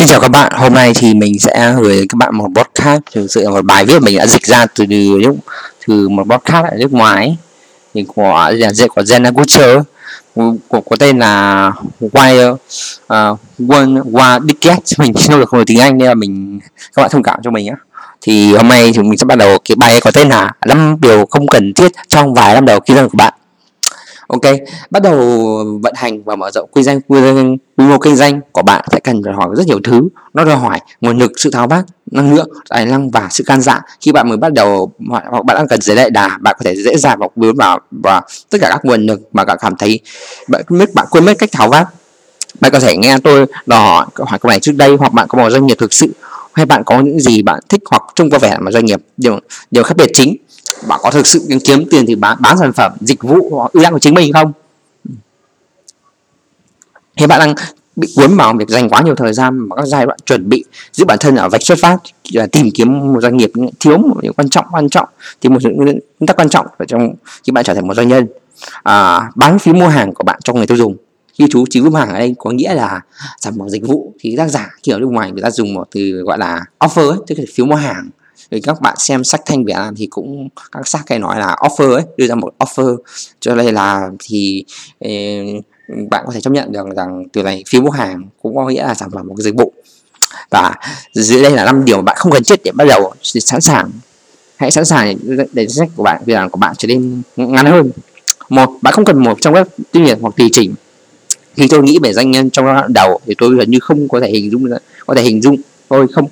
Xin chào các bạn, hôm nay thì mình sẽ gửi các bạn một podcast thực sự là một bài viết mình đã dịch ra từ lúc từ một podcast ở nước ngoài thì của dịch của Jenna Kutcher của có tên là Why uh, One Why Dicket mình không được không được tiếng Anh nên là mình các bạn thông cảm cho mình á thì hôm nay thì mình sẽ bắt đầu cái bài có tên là năm điều không cần thiết trong vài năm đầu kinh doanh của bạn. Ok, bắt đầu vận hành và mở rộng quy danh quy, quy mô kinh doanh của bạn sẽ cần phải hỏi rất nhiều thứ. Nó đòi hỏi nguồn lực, sự tháo vát, năng lượng, tài năng và sự can dạ. Khi bạn mới bắt đầu hoặc bạn đang cần giới đại đà, bạn có thể dễ dàng bọc bướm vào và tất cả các nguồn lực mà bạn cảm thấy bạn biết bạn quên mất cách tháo vát. Bạn có thể nghe tôi đòi hỏi hỏi câu này trước đây hoặc bạn có một doanh nghiệp thực sự hay bạn có những gì bạn thích hoặc trông có vẻ là doanh nghiệp điều điều khác biệt chính bạn có thực sự kiếm tiền thì bán bán sản phẩm dịch vụ hoặc ưu đãi của chính mình không? Thì bạn đang bị cuốn vào việc dành quá nhiều thời gian vào các giai đoạn chuẩn bị giữ bản thân ở vạch xuất phát là tìm kiếm một doanh nghiệp thiếu một điều quan trọng quan trọng. Thì một nguyên tắc quan trọng ở trong khi bạn trở thành một doanh nhân à, bán phí mua hàng của bạn cho người tiêu dùng. Như chú chỉ mua hàng ở đây có nghĩa là sản phẩm dịch vụ thì tác giả kiểu nước ngoài người ta dùng một từ gọi là offer ấy, tức là phiếu mua hàng thì các bạn xem sách thanh vẽ thì cũng, các sách hay nói là offer ấy, đưa ra một offer. Cho nên là thì ừ, bạn có thể chấp nhận được rằng từ này phiếu mua hàng cũng có nghĩa là sản phẩm một cái dịch vụ. Và dưới đây là năm điều mà bạn không cần thiết để bắt đầu sẵn sàng. Hãy sẵn sàng để sách của bạn, việc làm của bạn trở nên ngắn hơn. Một, bạn không cần một trong các tuyên nghiệp hoặc tùy chỉnh. Khi tôi nghĩ về doanh nhân trong đoạn đầu thì tôi gần như không có thể hình dung có thể hình dung. Tôi không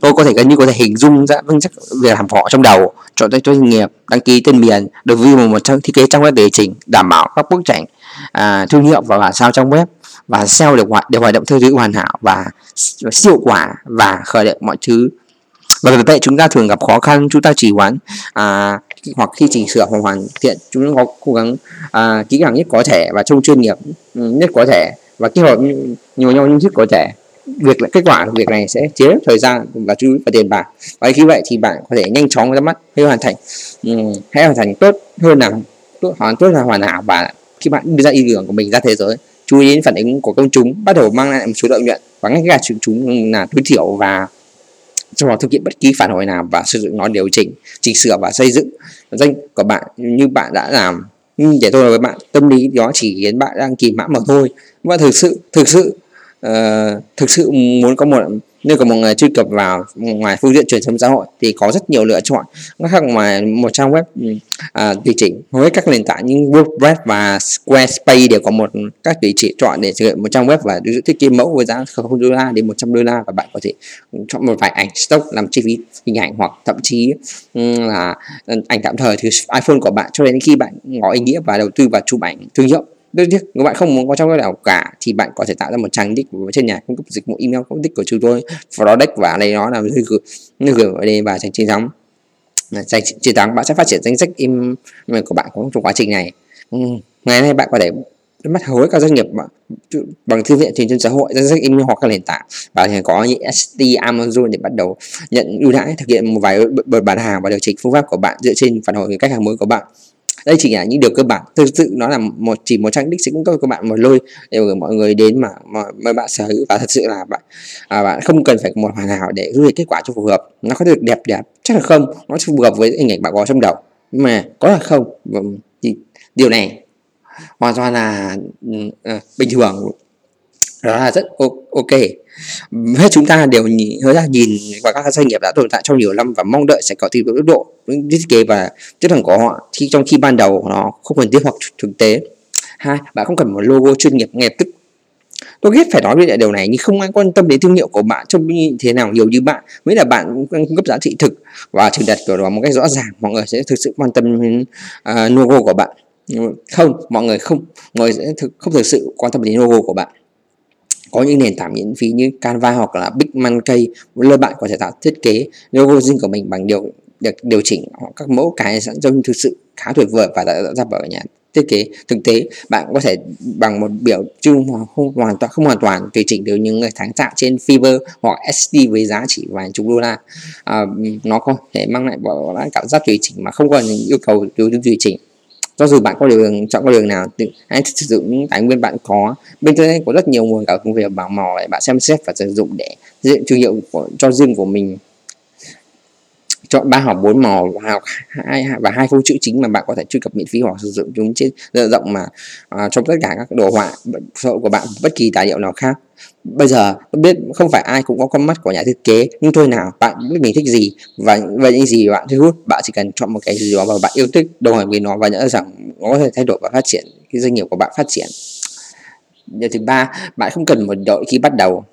tôi có thể gần như có thể hình dung ra vững chắc việc làm họ trong đầu. Chọn cho doanh nghiệp đăng ký tên miền được view một trong thiết kế trang web để chỉnh đảm bảo các bức tranh à, thương hiệu và bản sao trong web và SEO được hoạt để hoạt động theo thứ hoàn hảo và, và siêu quả và khởi động mọi thứ. Và vì vậy chúng ta thường gặp khó khăn chúng ta chỉ hoãn à, hoặc khi chỉnh sửa hoặc hoàn thiện chúng ta có cố gắng à, kỹ càng nhất có thể và trông chuyên nghiệp ừ, nhất có thể và kết hợp nhiều nhau nhất có thể việc kết quả của việc này sẽ chế thời gian và chú ý và tiền bạc. Và như vậy thì bạn có thể nhanh chóng ra mắt hay hoàn thành. Um, hay hoàn thành tốt hơn là tốt hoàn tốt là hoàn hảo và khi bạn đưa ra ý tưởng của mình ra thế giới chú ý đến phản ứng của công chúng bắt đầu mang lại một số lợi nhuận và ngay cả chúng chúng là tối thiểu và trong đó thực hiện bất kỳ phản hồi nào và sử dụng nó điều chỉnh chỉnh sửa và xây dựng danh của bạn. Như bạn đã làm nhưng để tôi nói với bạn tâm lý đó chỉ khiến bạn đang kìm mãm mà thôi. Và thực sự thực sự uh, thực sự muốn có một nếu có một người truy cập vào ngoài phương diện truyền thông xã hội thì có rất nhiều lựa chọn. Nó khác ngoài một trang web ừ, à, tùy chỉnh. Hầu hết các nền tảng như WordPress và Squarespace đều có một các tùy chỉnh chọn để thực hiện một trang web và thiết kế mẫu với giá không đô la đến 100 đô la và bạn có thể chọn một vài ảnh stock làm chi phí hình ảnh hoặc thậm chí ừ, là ảnh tạm thời từ iPhone của bạn cho đến khi bạn có ý nghĩa và đầu tư vào chụp ảnh thương hiệu đương nhiên nếu bạn không muốn có trong cái nào cả, thì bạn có thể tạo ra một trang đích trên nhà cung cấp dịch vụ email công đích của chúng tôi. Product và đây nó là nơi gửi gửi vào đây và trang chiến thắng. Giành chiến thắng, bạn sẽ phát triển danh sách email của bạn trong quá trình này. Ừ. ngày nay bạn có thể mắt hầu hết các doanh nghiệp bằng thư viện trên xã hội, danh sách email hoặc các nền tảng. Và thì có những ST Amazon để bắt đầu nhận ưu đãi, thực hiện một vài bản hàng và điều chỉnh phương pháp của bạn dựa trên phản hồi khách hàng mới của bạn đây chỉ là những điều cơ bản. Thực sự nó là một chỉ một trang đích sẽ cung cấp các bạn một lôi để mọi người đến mà mời bạn sở hữu. Và thật sự là bạn à, bạn không cần phải một hoàn hảo để gửi kết quả cho phù hợp. Nó có được đẹp đẹp chắc là không. Nó phù hợp với hình ảnh bạn có trong đầu. Nhưng mà có là không thì điều này hoàn toàn là uh, bình thường đó là rất ok. Hết chúng ta đều nhìn hơi ra nhìn vào các doanh nghiệp đã tồn tại trong nhiều năm và mong đợi sẽ có tiến tốc độ thiết kế và chất lượng của họ khi trong khi ban đầu nó không cần thiết hoặc thực tế. Hai bạn không cần một logo chuyên nghiệp ngay lập tức. Tôi ghét phải nói về điều này nhưng không ai quan tâm đến thương hiệu của bạn trông như thế nào nhiều như bạn. Mới là bạn cung cấp giá trị thực và truyền đạt của nó một cách rõ ràng mọi người sẽ thực sự quan tâm đến uh, logo của bạn. Không mọi người không mọi người sẽ thực, không thực sự quan tâm đến logo của bạn có những nền tảng miễn phí như Canva hoặc là Bigmonkey nơi bạn có thể tạo thiết kế logo riêng của mình bằng điều được điều chỉnh các mẫu cái sẵn trông thực sự khá tuyệt vời và đã ra bởi nhà thiết kế thực tế. Bạn có thể bằng một biểu trưng không hoàn toàn không hoàn toàn tùy chỉnh được những người sáng tạo trên Fiverr hoặc SD với giá chỉ vài chục đô la. À, nó có thể mang lại cảm giác tùy chỉnh mà không cần yêu cầu điều tùy chỉnh do dù bạn có đường chọn con đường nào thì hãy sử dụng những tài nguyên bạn có. Bên internet có rất nhiều nguồn cả công việc bảo mò để bạn xem xét và sử dụng để dựng thương hiệu của, cho riêng của mình. Chọn ba hoặc bốn màu và hai và hai phông chữ chính mà bạn có thể truy cập miễn phí hoặc sử dụng chúng trên rộng mà à, trong tất cả các đồ họa của bạn bất kỳ tài liệu nào khác bây giờ biết, không phải ai cũng có con mắt của nhà thiết kế, nhưng thôi nào, bạn biết mình thích gì và và những gì bạn thu hút, bạn chỉ cần chọn một cái gì đó mà bạn yêu thích, đồng hành với nó và nhận rằng nó có thể thay đổi và phát triển, cái doanh nghiệp của bạn phát triển. Điều thứ ba, bạn không cần một đội khi bắt đầu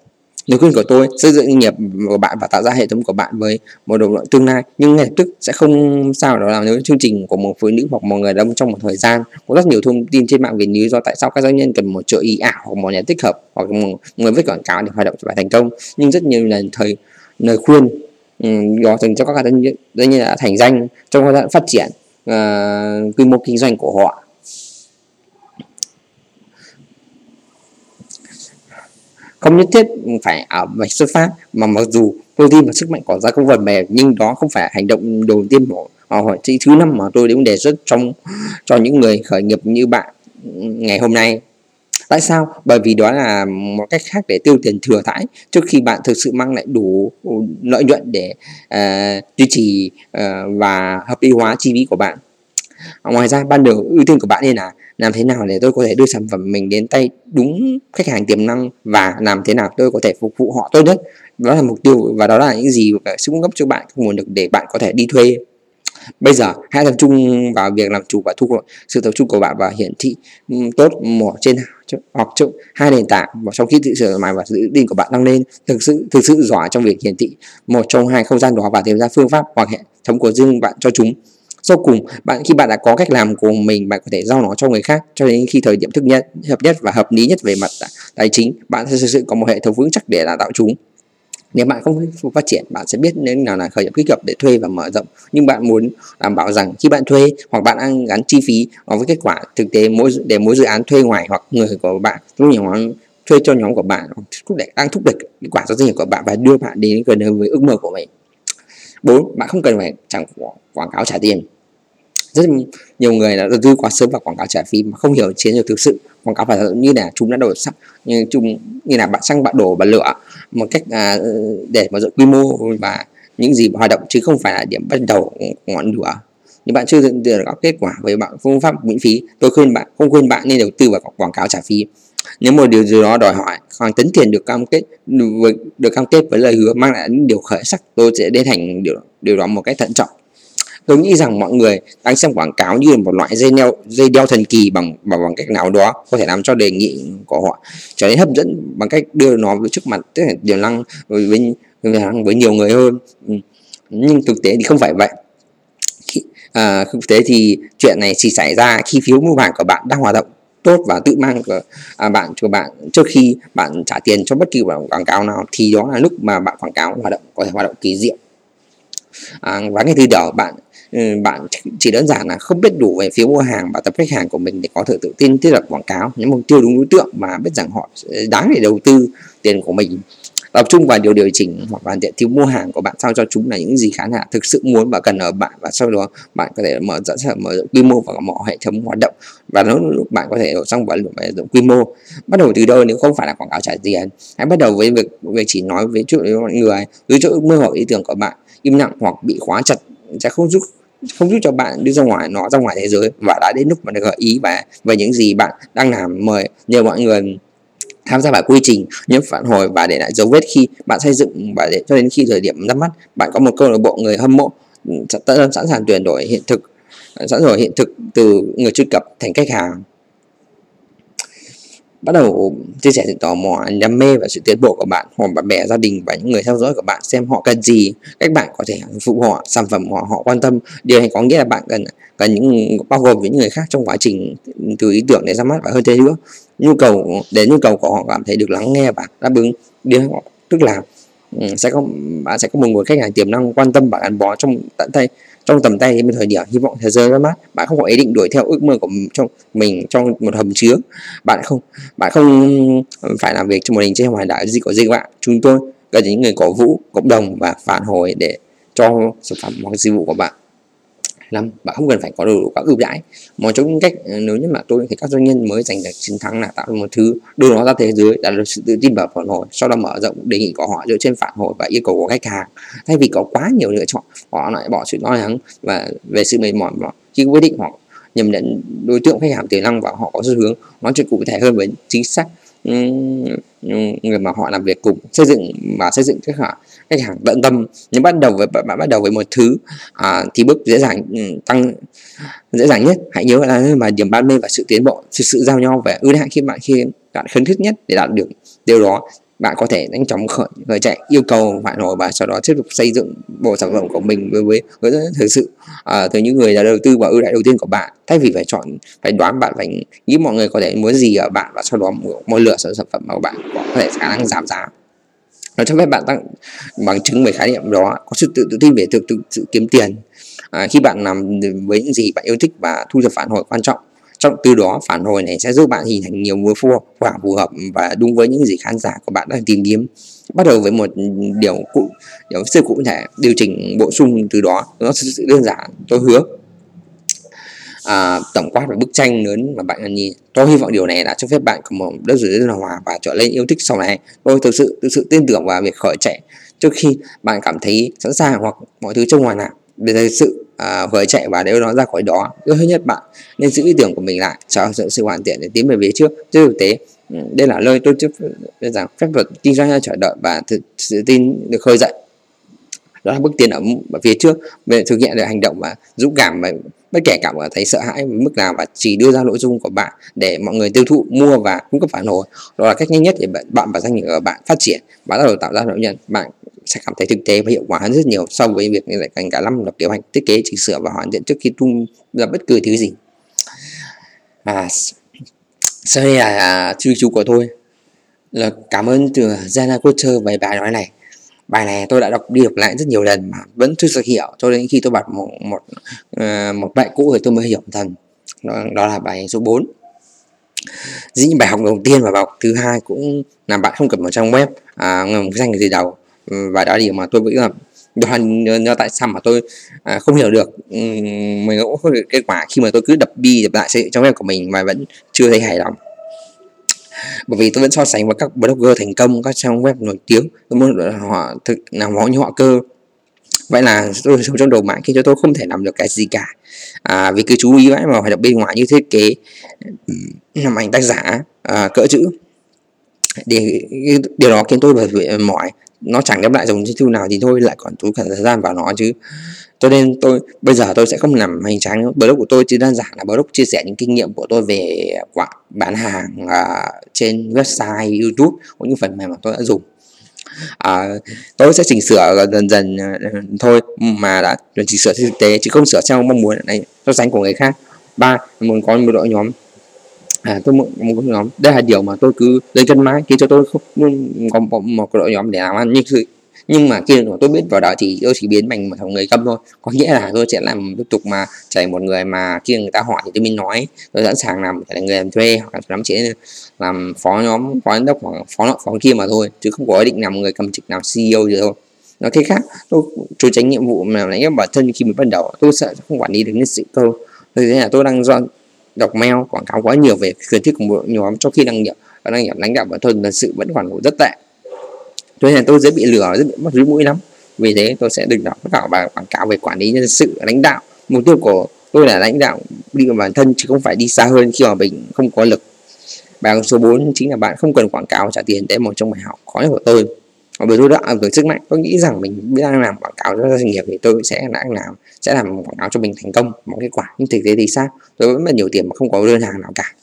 lời khuyên của tôi xây dựng doanh nghiệp của bạn và tạo ra hệ thống của bạn với một đồng đội tương lai. Nhưng ngay lập tức sẽ không sao đó làm nếu chương trình của một phụ nữ hoặc một người đàn ông trong một thời gian. Có rất nhiều thông tin trên mạng về lý do tại sao các doanh nhân cần một trợ ý ảo hoặc một nhà tích hợp hoặc một người viết quảng cáo để hoạt động và thành công. Nhưng rất nhiều lần thời lời khuyên đó dành cho các doanh nhân đã thành danh trong giai đoạn phát triển uh, quy mô kinh doanh của họ. Không nhất thiết phải ở vạch xuất phát mà mặc dù tôi tin vào sức mạnh của gia công vật mềm nhưng đó không phải hành động đầu tiên của hỏi chữ thứ năm mà tôi cũng đề xuất trong cho những người khởi nghiệp như bạn ngày hôm nay. Tại sao? Bởi vì đó là một cách khác để tiêu tiền thừa thãi trước khi bạn thực sự mang lại đủ lợi nhuận để uh, duy trì uh, và hợp lý hóa chi phí của bạn. Ờ, ngoài ra ban đầu ưu tiên của bạn nên là làm thế nào để tôi có thể đưa sản phẩm mình đến tay đúng khách hàng tiềm năng và làm thế nào tôi có thể phục vụ họ tốt nhất? Đó là mục tiêu và đó là những gì sẽ cung cấp cho bạn nguồn lực để bạn có thể đi thuê. Bây giờ hãy tập trung vào việc làm chủ và thu hồi sự tập trung của bạn và hiển thị tốt một trên hoặc chỗ hai nền tảng và trong khi tự sửa mài và sự tự của bạn tăng lên, thực sự thực sự giỏi trong việc hiển thị một trong hai không gian đó và tìm ra phương pháp hoặc hệ thống của riêng bạn cho chúng sau cùng, bạn, khi bạn đã có cách làm của mình, bạn có thể giao nó cho người khác cho đến khi thời điểm thức nhất, hợp nhất và hợp lý nhất về mặt tài chính, bạn sẽ thực sự có một hệ thống vững chắc để đào tạo chúng. Nếu bạn không phát triển, bạn sẽ biết nên nào là khởi nghiệp kích hợp để thuê và mở rộng. Nhưng bạn muốn đảm bảo rằng khi bạn thuê hoặc bạn đang gắn chi phí với kết quả thực tế, mỗi để mỗi dự án thuê ngoài hoặc người của bạn, lúc nhóm thuê cho nhóm của bạn thúc đẩy, đang thúc đẩy kết quả cho doanh nghiệp của bạn và đưa bạn đến gần hơn với ước mơ của mình bốn bạn không cần phải chẳng quảng cáo trả tiền. Rất nhiều người đã đầu tư quá sớm vào quảng cáo trả phí mà không hiểu chiến lược thực sự. Quảng cáo phải như là chúng đã đổ sắc như chúng như là bạn xăng bạn đổ và lửa một cách à, để mở rộng quy mô và những gì hoạt động chứ không phải là điểm bắt đầu ngọn lửa. Nếu bạn chưa nhận được các kết quả với bạn phương pháp miễn phí tôi khuyên bạn không khuyên bạn nên đầu tư vào quảng cáo trả phí nếu một điều gì đó đòi hỏi khoảng tính tiền được cam kết với được cam kết với lời hứa mang lại những điều khởi sắc tôi sẽ đến thành điều điều đó một cách thận trọng. Tôi nghĩ rằng mọi người đang xem quảng cáo như một loại dây đeo dây đeo thần kỳ bằng bằng, bằng cách nào đó có thể làm cho đề nghị của họ trở nên hấp dẫn bằng cách đưa nó với trước mặt tức là điều năng với với, với nhiều người hơn. Ừ. Nhưng thực tế thì không phải vậy. À, thực tế thì chuyện này chỉ xảy ra khi phiếu mua hàng của bạn đang hoạt động tốt và tự mang của à, bạn cho bạn trước khi bạn trả tiền cho bất kỳ quảng cáo nào thì đó là lúc mà bạn quảng cáo hoạt động có thể hoạt động kỳ diệu. À, và ngay từ đầu bạn ừ, bạn chỉ đơn giản là không biết đủ về phiếu mua hàng và tập khách hàng của mình để có thể tự tin thiết lập quảng cáo. Những mục tiêu đúng đối tượng mà biết rằng họ ừ, đáng để đầu tư tiền của mình tập trung vào điều điều chỉnh hoặc hoàn thiện thiếu mua hàng của bạn sao cho chúng là những gì khán giả thực sự muốn và cần ở bạn. Và sau đó bạn có thể mở rộng mở rộng quy mô và mọi hệ thống hoạt động. Và nó lúc bạn có thể đổ xong và mở rộng quy mô. Bắt đầu từ đâu nếu không phải là quảng cáo trả tiền? Hãy bắt đầu với việc việc chỉ nói với chút với mọi người dưới chỗ ước mơ hoặc ý tưởng của bạn. Im lặng hoặc bị khóa chặt sẽ không giúp không giúp cho bạn đi ra ngoài nó ra ngoài thế giới. Và đã đến lúc mà được gợi ý và về những gì bạn đang làm. Mời nhờ mọi người tham gia vào quy trình, những phản hồi và để lại dấu vết khi bạn xây dựng và để cho đến khi thời điểm ra mắt, bạn có một câu lạc bộ người hâm mộ ừ, sẵn sàng chuyển đổi hiện thực ờ, sẵn sàng hiện thực từ người truy cập thành khách hàng bắt đầu chia sẻ sự tò mò, đam mê và sự tiến bộ của bạn, hoặc bạn bè, gia đình và những người theo dõi của bạn xem họ cần gì. Cách bạn có thể phụ họ, sản phẩm họ họ quan tâm. Điều này có nghĩa là bạn cần cần những, bao gồm với những người khác trong quá trình từ ý tưởng đến ra mắt và hơn thế nữa. Nhu cầu để nhu cầu của họ cảm thấy được lắng nghe và đáp ứng. Điều họ tức là ừ, sẽ có, bạn sẽ có một người khách hàng tiềm năng quan tâm và gắn bó trong tận tay trong tầm tay đến một thời điểm, hy vọng thế giới ra mắt bạn không có ý định đuổi theo ước mơ của mình trong mình trong một hầm chứa. Bạn không bạn không phải làm việc trong một hình trên ngoài đại gì của riêng bạn. Chúng tôi là những người cổ vũ, cộng đồng và phản hồi để cho sản phẩm hoặc dịch vụ của bạn năm bạn không cần phải có đủ các ưu đãi. Một trong những cách ờ, nếu như mà tôi thấy các doanh nhân mới giành được chiến thắng là tạo ra một thứ đưa nó ra thế giới đạt được sự tự tin vào phản hồi, sau đó mở rộng đề nghị của họ dựa trên phản hồi và yêu cầu của khách hàng. Thay vì có quá nhiều lựa chọn, họ lại bỏ sự lo lắng và về sự mệt mỏi khi quyết định họ nhầm lẫn đối tượng khách hàng tiềm năng và họ có xu hướng nói chuyện cụ thể hơn với chính xác người mà họ làm việc cùng, xây dựng và xây dựng khách hàng khách hàng tận tâm. Nhưng bắt đầu với bạn bắt đầu với một thứ à, thì bước dễ dàng ừ, tăng dễ dàng nhất. Hãy nhớ là mà điểm ban mê và sự tiến bộ sự sự giao nhau về ưu đãi khi bạn khi bạn khấn thiết nhất để đạt được điều đó bạn có thể nhanh chóng khởi, khởi chạy yêu cầu phản hồi và sau đó tiếp tục xây dựng bộ sản phẩm của mình với với với thực sự à, từ những người là đầu tư và ưu đãi đầu tiên của bạn. Thay vì phải chọn phải đoán bạn phải nghĩ mọi người có thể muốn gì ở bạn và sau đó một lựa sản phẩm của bạn có thể khả năng giảm giá nó cho phép bạn tăng bằng chứng về khái niệm đó có sự tự, tự tin về thực, sự kiếm tiền. À, khi bạn làm với những gì bạn yêu thích và thu được phản hồi quan trọng trong từ đó phản hồi này sẽ giúp bạn hình thành nhiều mối phù hợp phù hợp và đúng với những gì khán giả của bạn đang tìm kiếm. Bắt đầu với một điều cụ điều sự cụ thể điều chỉnh bổ sung từ đó nó sẽ đơn giản tôi hứa à, tổng quát về bức tranh lớn mà bạn cần nhìn tôi hy vọng điều này đã cho phép bạn có một đất dưới rất là hòa và trở lên yêu thích sau này. Tôi thực sự thực sự tin tưởng vào việc khởi chạy trước khi bạn cảm thấy sẵn sàng hoặc mọi thứ trông hoàn hảo. Để thực sự à, khởi chạy và nếu nó ra khỏi đó thứ nhất bạn nên giữ ý tưởng của mình lại cho sự hoàn thiện để tiến về phía trước. Trên thực tế ừ, đây là nơi tôi trước rằng phép luật kinh doanh chờ đợi và thực sự tin được khơi dậy đó là bước tiến ở phía trước. Về thực hiện được hành động và dũng cảm và bất kể cảm thấy sợ hãi với mức nào và chỉ đưa ra nội dung của bạn để mọi người tiêu thụ, mua và cung cấp phản hồi. Đó là cách nhanh nhất để bạn và doanh nghiệp của bạn phát triển và bắt đầu tạo ra lợi nhuận bạn sẽ cảm thấy thực tế và hiệu quả hơn rất nhiều so với việc lại dành cả năm lập kế hoạch thiết kế, chỉnh sửa và hoàn thiện trước khi tung ra bất cứ thứ gì. À sau đây là à, thư chú của tôi. Là cảm ơn từ Jana Coacher về bài nói này bài này tôi đã đọc đi đọc lại rất nhiều lần mà vẫn chưa được hiểu cho đến khi tôi bật một một ờ, một bài cũ rồi tôi mới hiểu thần đó, đó là bài số 4 dĩ nhiên bài học đầu tiên và bài học thứ hai cũng là bạn không cần vào trang web à, một danh gì đầu. Và đó là điều mà tôi nghĩ là đó là do tại sao mà tôi à, không hiểu được mình cũng không được kết quả khi mà tôi cứ đập đi đập lại xây trong web của mình mà vẫn chưa thấy hài lòng bởi vì tôi vẫn so sánh với các blogger thành công các trang web nổi tiếng. Tôi muốn họ thực làm họ như họ cơ. Vậy là tôi sống trong đầu mạng khi cho tôi không thể làm được cái gì cả. À, vì cứ chú ý mãi vào hoạt động bên ngoài như thiết kế làm ảnh tác giả à, cỡ chữ. Để điều đó khiến tôi bởi mỏi. Nó chẳng đem lại dòng doanh thu nào thì thôi lại còn tốn cả thời gian vào nó chứ cho nên tôi bây giờ tôi sẽ không làm hành tráng nữa. Blog của tôi chỉ đơn giản là blog chia sẻ những kinh nghiệm của tôi về quảng bán hàng uh, trên website youtube cũng như phần mềm mà tôi đã dùng. À, tôi sẽ chỉnh sửa dần dần uh, thôi mà đã chỉnh sửa thực tế chứ không sửa theo mong muốn này so sánh của người khác. Ba muốn có một đội nhóm. À tôi muốn một đội nhóm. Đây là điều mà tôi cứ lên chân mãi khi cho tôi không có một, một đội nhóm để làm ăn. Như sự nhưng mà khi tôi biết vào đó thì tôi chỉ biến thành một người câm thôi. Có nghĩa là tôi sẽ làm tiếp tục mà chảy một người mà khi người ta hỏi thì tôi mới nói. Tôi sẵn sàng làm là người làm thuê hoặc là làm làm phó nhóm, phó giám đốc hoặc phó phó kia mà thôi, chứ không có ý định làm người cầm trực làm CEO gì đâu. Nói thế khác, tôi trốn tránh nhiệm vụ mà lãnh bản thân khi mới bắt đầu, tôi sợ không quản lý được nhân sự câu thế là tôi đang do đọc mail, quảng cáo quá nhiều về khuyến khích của một nhóm, trong khi đăng nhập và đăng nhập lãnh đạo bản thân là sự vẫn còn rất tệ cho nên là tôi dễ bị lừa dễ bị mất rúi mũi lắm. Vì thế tôi sẽ đừng đọc tất cả bài quảng cáo về quản lý nhân sự lãnh đạo. Mục tiêu của tôi là lãnh đạo đi vào bản thân chứ không phải đi xa hơn khi mà mình không có lực. Bài số 4 chính là bạn không cần quảng cáo trả tiền đấy một trong bài học khó nhất của tôi. Và bởi tôi đã với sức mạnh tôi nghĩ rằng mình đang làm quảng cáo cho doanh nghiệp thì tôi sẽ đã làm sẽ làm quảng cáo cho mình thành công một kết quả. Nhưng thực tế thì sao? Tôi vẫn mất nhiều tiền mà không có đơn hàng nào cả.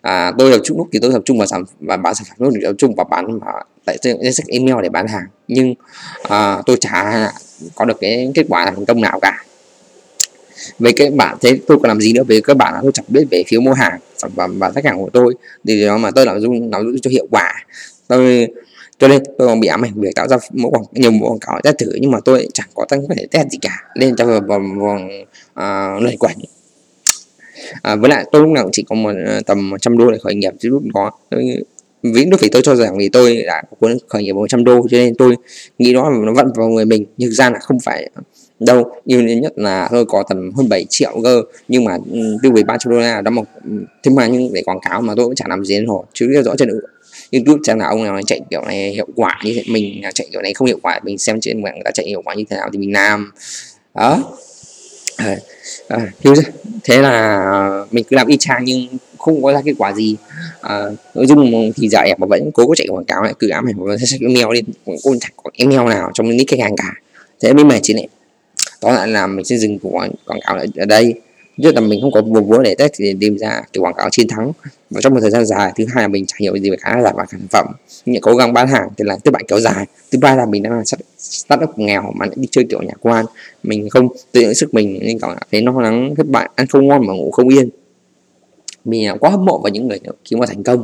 À, tôi tập trung lúc thì tôi tập trung vào sản và bán sản phẩm lúc thì tập trung vào bán và tại danh sách email để bán hàng? Nhưng uh, tôi chả có được cái kết quả thành công nào cả. Về cái bản thế tôi còn làm gì nữa? Về các bạn là tôi chẳng biết về phiếu mua hàng sản phẩm và khách hàng của tôi. Thì đó mà tôi làm dung làm dung cho hiệu quả. Tôi cho nên tôi còn bị ám ảnh việc tạo ra mẫu quảng nhiều mẫu quảng cáo test thử nhưng mà tôi chẳng có tăng có thể test gì cả. Nên cho vòng vòng à, lời quẩn à, với lại tôi lúc nào cũng chỉ có một à, tầm 100 đô để khởi nghiệp. Chứ lúc đó tôi vì lúc thì tôi cho rằng vì tôi đã có cuốn khởi nghiệp 100 đô cho nên tôi nghĩ đó là nó vận vào người mình nhưng ra là không phải đâu. Như nhất là tôi có tầm hơn 7 triệu cơ nhưng mà ừ, tiêu về 300 đô la đó một thế mà ừ, nhưng để quảng cáo mà tôi cũng chẳng làm gì đến rồi chứ rõ trên YouTube. Chẳng là ông nào chạy kiểu này hiệu quả như thế mình chạy kiểu này không hiệu quả mình xem trên mạng người ta chạy hiệu quả như thế nào thì mình làm. Đó. À, à, thế là ờ, mình cứ làm y chang nhưng không có ra kết quả gì. À, nội dung thì dạy mà vẫn cố có chạy quảng cáo lại cứ ám ảnh và sẽ email lên cũng không có email nào trong nick khách hàng cả. Thế mới mệt chứ này. Đó là là mình sẽ dừng quảng, quảng cáo lại ở đây. Nhất là mình không có vốn vốn để test thì tìm ra cái quảng cáo chiến thắng. Và trong một thời gian dài thứ hai là mình chẳng hiểu gì về khả năng và sản phẩm. Những cố gắng bán hàng thì là thất bại kéo dài. Thứ ba là mình đang là start up nghèo mà lại đi chơi kiểu nhà quan. Mình không tự lượng sức mình nên cảm thấy lo lắng thất bại ăn không ngon mà ngủ không yên mình quá hâm mộ vào những người kiếm mà thành công.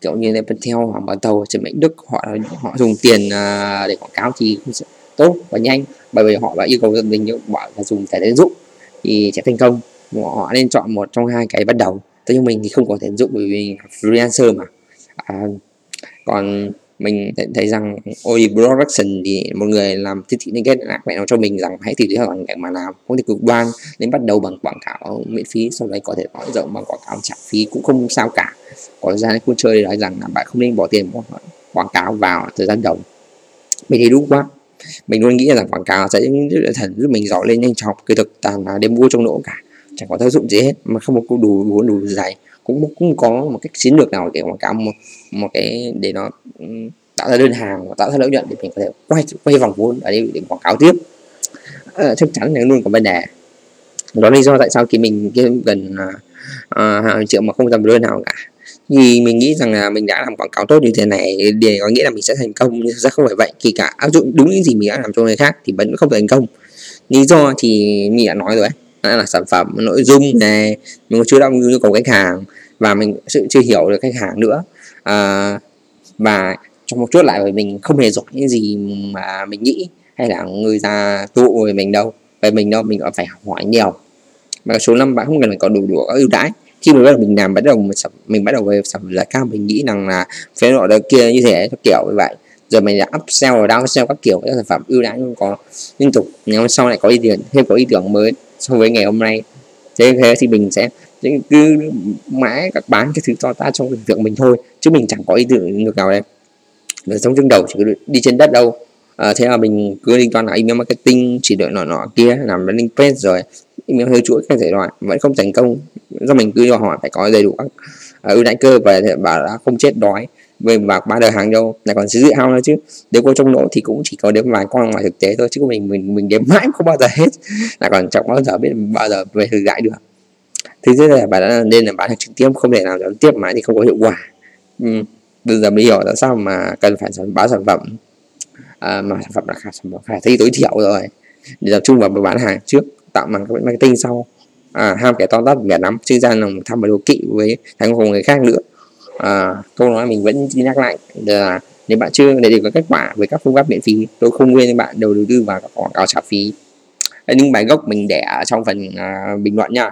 Kiểu như Nepal hoặc bảo tàu Trần Mạnh Đức họ họ dùng tiền à, để quảng cáo thì tốt và nhanh. Bởi vì họ đã yêu cầu mình như bảo là dùng thẻ tín dụng thì sẽ thành công. Họ nên chọn một trong hai cái bắt đầu. Thế nhưng mình thì không có thể dụng bởi vì freelancer mà. À, còn mình thấy rằng OE Production thì một người làm thiết thị liên kết lại mẹ nó cho mình rằng hãy tìm thấy hoàn cảnh mà làm, không thể cực đoan nên bắt đầu bằng quảng cáo miễn phí, sau đấy có thể mở rộng bằng quảng cáo trả phí cũng không sao cả. Có ra cuộc chơi nói rằng là bạn không nên bỏ tiền quảng cáo vào thời gian đầu. Mình thấy đúng quá. Mình luôn nghĩ rằng quảng cáo sẽ thần giúp mình giỏi lên nhanh chóng cái thực toàn là đêm mua trong nỗ cả, chẳng có tác dụng gì hết, mà không có đủ vốn đủ dày cũng cũng có một cách chiến lược nào để quảng cáo một một cái để nó ừ, tạo ra đơn hàng và tạo ra lợi nhuận để mình có thể quay quay vòng vốn ở đây để quảng cáo tiếp. À, chắc chắn là luôn có vấn đề. Đó lý do tại sao khi mình kiếm gần à, à hàng triệu mà không làm đơn nào cả. Vì mình nghĩ rằng là mình đã làm quảng cáo tốt như thế này để có nghĩa là mình sẽ thành công nhưng ra không phải vậy. Khi cả áp dụng đúng những gì mình đã làm cho người khác thì vẫn không thành công. Lý do thì mình đã nói rồi ấy đấy là sản phẩm nội dung này mình chưa đáp ứng nhu cầu khách hàng và mình sự chưa hiểu được khách hàng nữa. À, và trong một chút lại bởi mình không hề giỏi những gì mà mình nghĩ hay là người ta tụ về mình đâu. Về mình đâu mình còn phải hỏi nhiều. Và số năm bạn không cần phải có đủ đủ ưu đãi. Khi mà bắt đầu mình làm bắt đầu mình, mình bắt đầu về sản phẩm giá cao mình nghĩ rằng là phía nọ đó kia như thế kiểu như vậy. Rồi mình đã upsell và downsell các kiểu các sản phẩm ưu đãi có liên tục. Ngày hôm sau lại có ý tưởng thêm có ý tưởng mới so với ngày hôm nay. Thế thế thì mình sẽ cứ mãi các bán cái thứ to ta trong tưởng tượng mình thôi chứ mình chẳng có ý tưởng được nào đây. Đời sống chương đầu chỉ đi trên đất đâu. À, thế là mình cứ liên toàn là email marketing chỉ đợi nọ nọ kia làm landing page rồi email theo chuỗi các thể loại vẫn không thành công. Do mình cứ cho hỏi phải có đầy đủ các à, ưu đãi cơ và bảo đã không chết đói về và ba đời hàng đâu lại còn dữ hao nữa chứ. Nếu có trong lỗ thì cũng chỉ có đếm vài con ngoài thực tế thôi chứ mình mình mình đếm mãi không bao giờ hết. Là còn chẳng bao giờ biết bao giờ về thử giải được. Thứ nhất là bạn đã nên là bán hàng trực tiếp không thể nào gián tiếp mãi thì không có hiệu quả. Ừ. bây giờ mới hiểu tại sao mà cần phải sản bán sản phẩm. À, mà sản phẩm là khả sản phẩm khả thi tối thiểu rồi. Để tập trung vào bán hàng trước tạo bằng marketing sau. À, ham kẻ to tát mẻ lắm chứ ra là tham vào đồ kỵ với thằng công người khác nữa à, câu nói mình vẫn nhắc lại. Là nếu bạn chưa để được có kết quả với các phương pháp miễn phí. Tôi không khuyên bạn đầu tư vào quảng cáo trả phí. Những bài gốc mình để ở trong phần uh, bình luận nha.